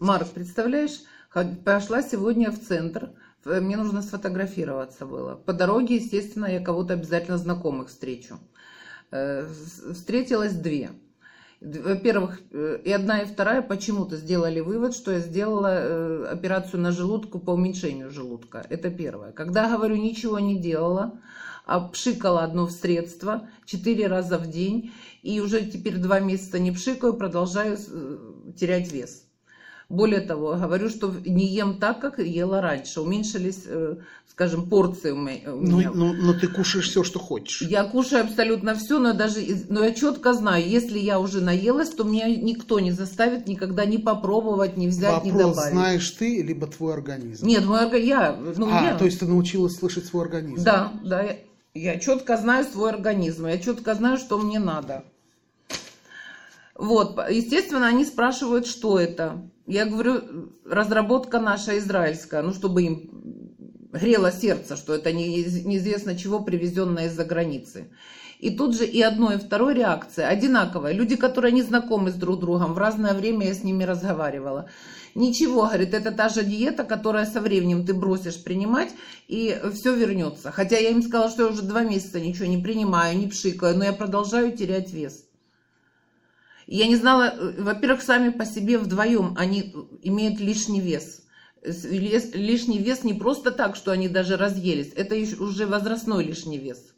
Марк, представляешь, пошла сегодня в центр, мне нужно сфотографироваться было. По дороге, естественно, я кого-то обязательно знакомых встречу. Э, встретилась две. Во-первых, э, и одна, и вторая почему-то сделали вывод, что я сделала э, операцию на желудку по уменьшению желудка. Это первое. Когда, говорю, ничего не делала, а пшикала одно средство четыре раза в день, и уже теперь два месяца не пшикаю, продолжаю терять вес. Более того, говорю, что не ем так, как ела раньше. Уменьшились, э, скажем, порции у ну, меня. Но, но, но ты кушаешь все, что хочешь. Я кушаю абсолютно все, но даже, но я четко знаю, если я уже наелась, то меня никто не заставит никогда не попробовать, не взять, Вопрос, не добавить. знаешь ты, либо твой организм? Нет, мой организм, я. Ну, а, я... то есть ты научилась слышать свой организм? Да, да. Я четко знаю свой организм, я четко знаю, что мне надо. Вот, естественно, они спрашивают, что это. Я говорю, разработка наша израильская, ну, чтобы им грело сердце, что это неизвестно чего привезенное из-за границы. И тут же и одной, и второй реакция одинаковая. Люди, которые не знакомы с друг другом, в разное время я с ними разговаривала. Ничего, говорит, это та же диета, которая со временем ты бросишь принимать, и все вернется. Хотя я им сказала, что я уже два месяца ничего не принимаю, не пшикаю, но я продолжаю терять вес. Я не знала, э, во-первых, сами по себе вдвоем они имеют лишний вес. Лишний вес не просто так, что они даже разъелись, это уже возрастной лишний вес.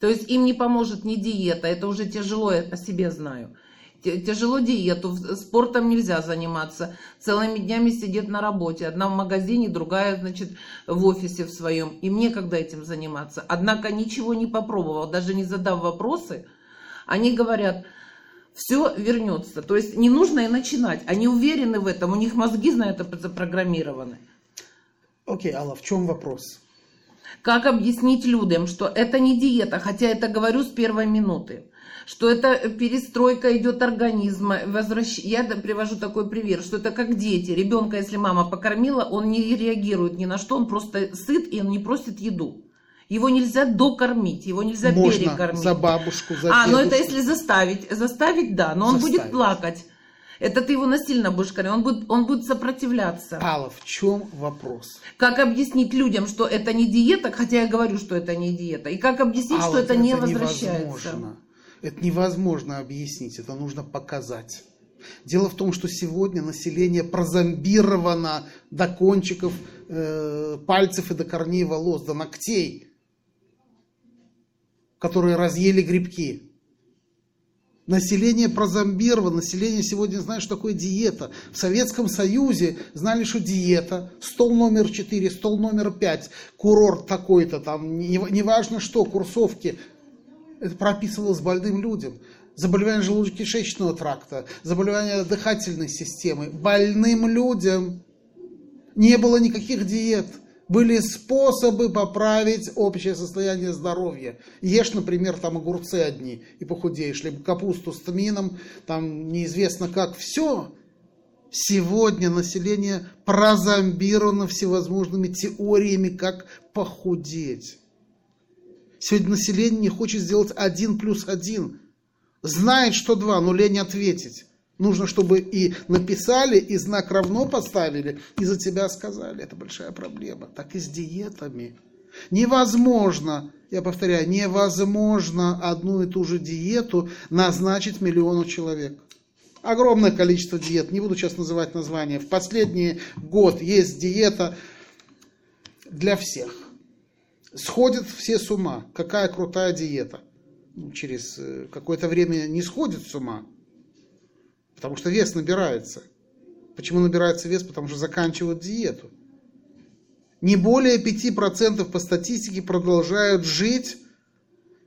То есть им не поможет ни диета, это уже тяжело, я по себе знаю. Тяжело диету, спортом нельзя заниматься, целыми днями сидеть на работе, одна в магазине, другая, значит, в офисе в своем. Им некогда этим заниматься. Однако ничего не попробовал, даже не задав вопросы, они говорят, все вернется. То есть не нужно и начинать. Они уверены в этом, у них мозги на это запрограммированы. Окей, okay, Алла, в чем вопрос? Как объяснить людям, что это не диета, хотя это говорю с первой минуты, что это перестройка идет организма, возвращ... я привожу такой пример, что это как дети, ребенка, если мама покормила, он не реагирует ни на что, он просто сыт и он не просит еду. Его нельзя докормить, его нельзя Можно перекормить. за бабушку, за А, ну это если заставить. Заставить, да, но он заставить. будет плакать. Это ты его насильно будешь кормить, он будет, он будет сопротивляться. Алла, в чем вопрос? Как объяснить людям, что это не диета, хотя я говорю, что это не диета, и как объяснить, Алла, что это, это не возвращается? Невозможно. Это невозможно объяснить, это нужно показать. Дело в том, что сегодня население прозомбировано до кончиков э, пальцев и до корней волос, до ногтей которые разъели грибки. Население прозомбировано, население сегодня знает, что такое диета. В Советском Союзе знали, что диета, стол номер 4, стол номер 5, курорт такой-то, там, неважно не что, курсовки. Это прописывалось больным людям. Заболевание желудочно-кишечного тракта, заболевание дыхательной системы. Больным людям не было никаких диет были способы поправить общее состояние здоровья. Ешь, например, там огурцы одни и похудеешь, либо капусту с тмином, там неизвестно как. Все. Сегодня население прозомбировано всевозможными теориями, как похудеть. Сегодня население не хочет сделать один плюс один. Знает, что два, но лень ответить. Нужно, чтобы и написали, и знак равно поставили, и за тебя сказали. Это большая проблема. Так и с диетами. Невозможно, я повторяю, невозможно одну и ту же диету назначить миллиону человек. Огромное количество диет, не буду сейчас называть названия. В последний год есть диета для всех. Сходят все с ума. Какая крутая диета. Ну, через э, какое-то время не сходит с ума Потому что вес набирается. Почему набирается вес? Потому что заканчивают диету. Не более 5% по статистике продолжают жить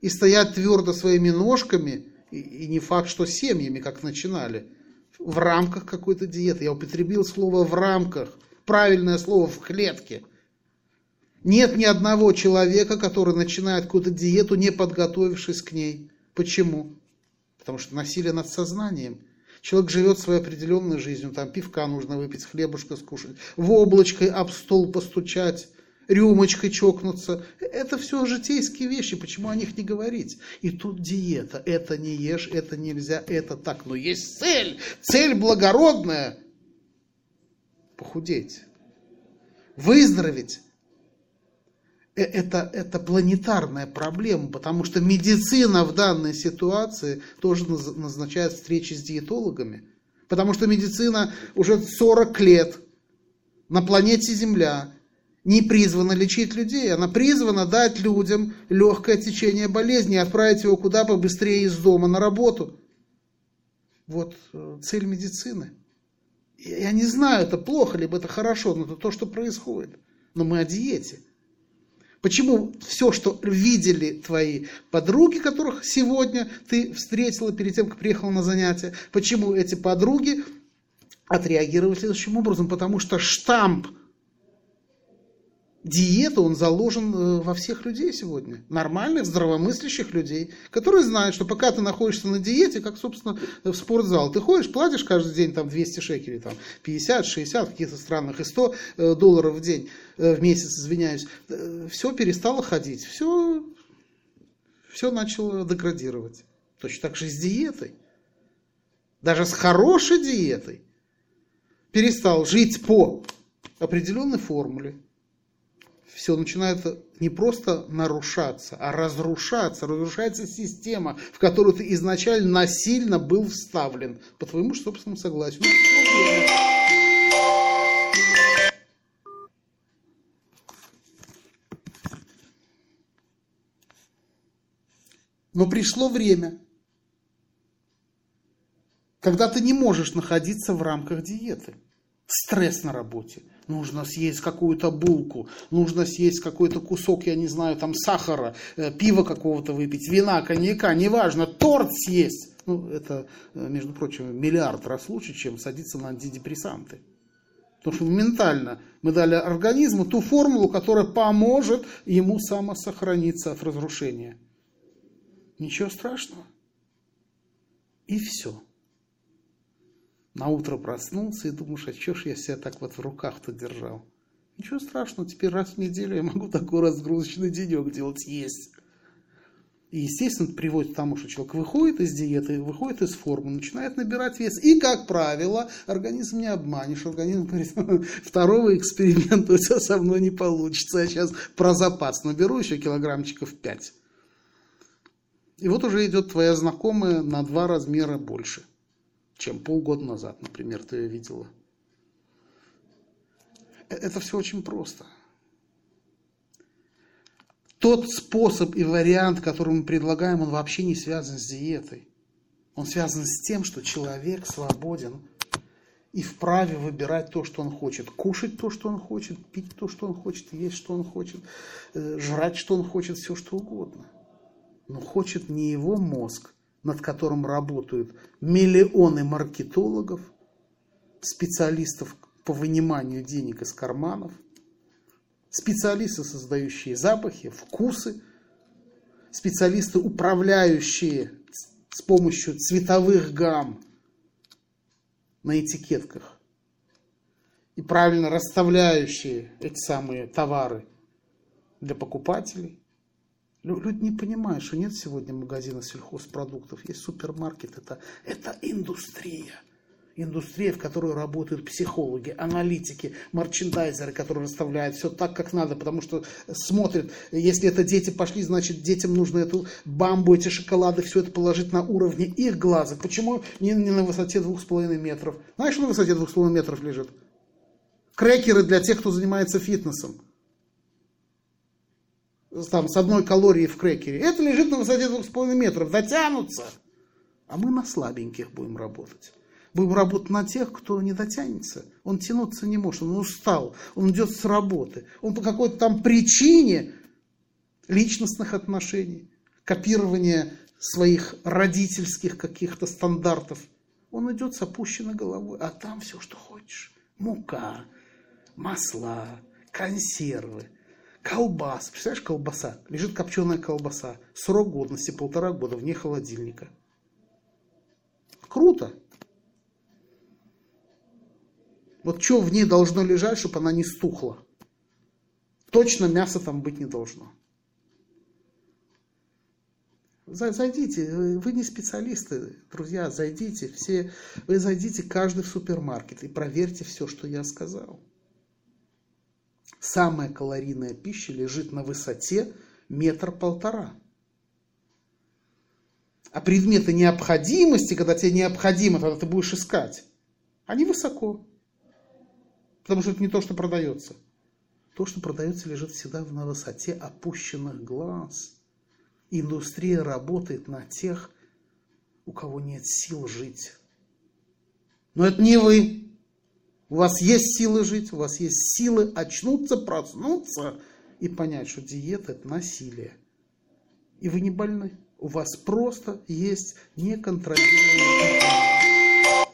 и стоять твердо своими ножками, и, и не факт, что семьями, как начинали, в рамках какой-то диеты. Я употребил слово «в рамках», правильное слово «в клетке». Нет ни одного человека, который начинает какую-то диету, не подготовившись к ней. Почему? Потому что насилие над сознанием – Человек живет своей определенной жизнью, там пивка нужно выпить, хлебушка скушать, в облачкой об стол постучать, рюмочкой чокнуться. Это все житейские вещи, почему о них не говорить? И тут диета, это не ешь, это нельзя, это так. Но есть цель, цель благородная. похудеть. Выздороветь это, это планетарная проблема, потому что медицина в данной ситуации тоже назначает встречи с диетологами. Потому что медицина уже 40 лет на планете Земля не призвана лечить людей, она призвана дать людям легкое течение болезни и отправить его куда побыстрее из дома на работу. Вот э, цель медицины. Я не знаю, это плохо, либо это хорошо, но это то, что происходит. Но мы о диете. Почему все, что видели твои подруги, которых сегодня ты встретила перед тем, как приехала на занятия, почему эти подруги отреагировали следующим образом? Потому что штамп диета, он заложен э, во всех людей сегодня. Нормальных, здравомыслящих людей, которые знают, что пока ты находишься на диете, как, собственно, в спортзал, ты ходишь, платишь каждый день там 200 шекелей, там 50, 60, в каких-то странах и 100 э, долларов в день, э, в месяц, извиняюсь, все перестало ходить, все, все начало деградировать. Точно так же с диетой. Даже с хорошей диетой перестал жить по определенной формуле, все начинает не просто нарушаться, а разрушаться. Разрушается система, в которую ты изначально насильно был вставлен. По твоему собственному согласию. Но пришло время, когда ты не можешь находиться в рамках диеты. Стресс на работе – нужно съесть какую-то булку, нужно съесть какой-то кусок, я не знаю, там сахара, э, пива какого-то выпить, вина, коньяка, неважно, торт съесть. Ну, это, э, между прочим, миллиард раз лучше, чем садиться на антидепрессанты. Потому что ментально мы дали организму ту формулу, которая поможет ему самосохраниться от разрушения. Ничего страшного. И все. На утро проснулся и думаешь, а что ж я себя так вот в руках-то держал? Ничего страшного, теперь раз в неделю я могу такой разгрузочный денек делать, есть. И, естественно, приводит к тому, что человек выходит из диеты, выходит из формы, начинает набирать вес. И, как правило, организм не обманешь. Организм говорит, второго эксперимента у тебя со мной не получится. Я сейчас про запас наберу еще килограммчиков 5. И вот уже идет твоя знакомая на два размера больше чем полгода назад, например, ты ее видела. Э, это все очень просто. Тот способ и вариант, который мы предлагаем, он вообще не связан с диетой. Он связан с тем, что человек свободен и вправе выбирать то, что он хочет. Кушать то, что он хочет, пить то, что он хочет, есть, что он хочет, э, жрать, что он хочет, все, что угодно. Но хочет не его мозг, над которым работают миллионы маркетологов, специалистов по выниманию денег из карманов, специалисты, создающие запахи, вкусы, специалисты, управляющие с помощью цветовых гамм на этикетках и правильно расставляющие эти самые товары для покупателей. Люди не понимают, что нет сегодня магазина сельхозпродуктов, есть супермаркет, это, это индустрия. Индустрия, в которой работают психологи, аналитики, марчендайзеры, которые расставляют все так, как надо, потому что смотрят, если это дети пошли, значит детям нужно эту бамбу, эти шоколады, все это положить на уровне их глаза. Почему не, не на высоте двух с половиной метров? Знаешь, что на высоте двух с половиной метров лежит? Крекеры для тех, кто занимается фитнесом там, с одной калорией в крекере, это лежит на высоте 2,5 метров, дотянутся. А мы на слабеньких будем работать. Будем работать на тех, кто не дотянется. Он тянуться не может, он устал, он идет с работы. Он по какой-то там причине личностных отношений, копирования своих родительских каких-то стандартов. Он идет с опущенной головой, а там все, что хочешь. Мука, масла, консервы, Колбас. Представляешь, колбаса. Лежит копченая колбаса. Срок годности полтора года вне холодильника. Круто. Вот что в ней должно лежать, чтобы она не стухла? Точно мяса там быть не должно. Зайдите, вы не специалисты, друзья, зайдите, все, вы зайдите каждый в супермаркет и проверьте все, что я сказал. Самая калорийная пища лежит на высоте метр-полтора. А предметы необходимости, когда тебе необходимо, тогда ты будешь искать, они высоко. Потому что это не то, что продается. То, что продается, лежит всегда на высоте опущенных глаз. Индустрия работает на тех, у кого нет сил жить. Но это не вы. У вас есть силы жить, у вас есть силы очнуться, проснуться и понять, что диета – это насилие. И вы не больны. У вас просто есть неконтролируемое питание.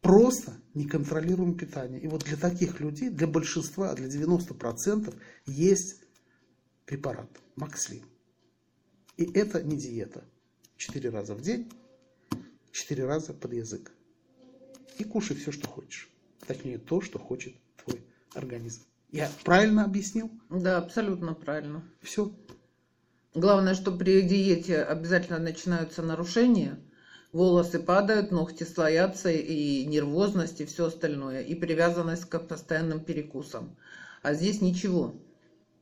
Просто неконтролируемое питание. И вот для таких людей, для большинства, для 90% есть препарат Макслим. И это не диета. Четыре раза в день, четыре раза под язык. И кушай все, что хочешь. Точнее, то, что хочет твой организм. Я правильно объяснил? Да, абсолютно правильно. Все. Главное, что при диете обязательно начинаются нарушения. Волосы падают, ногти слоятся, и нервозность, и все остальное. И привязанность к постоянным перекусам. А здесь ничего.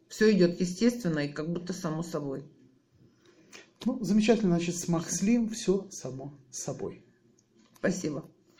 Все идет естественно и как будто само собой. Ну, замечательно, значит, с Макслим все само собой. Спасибо.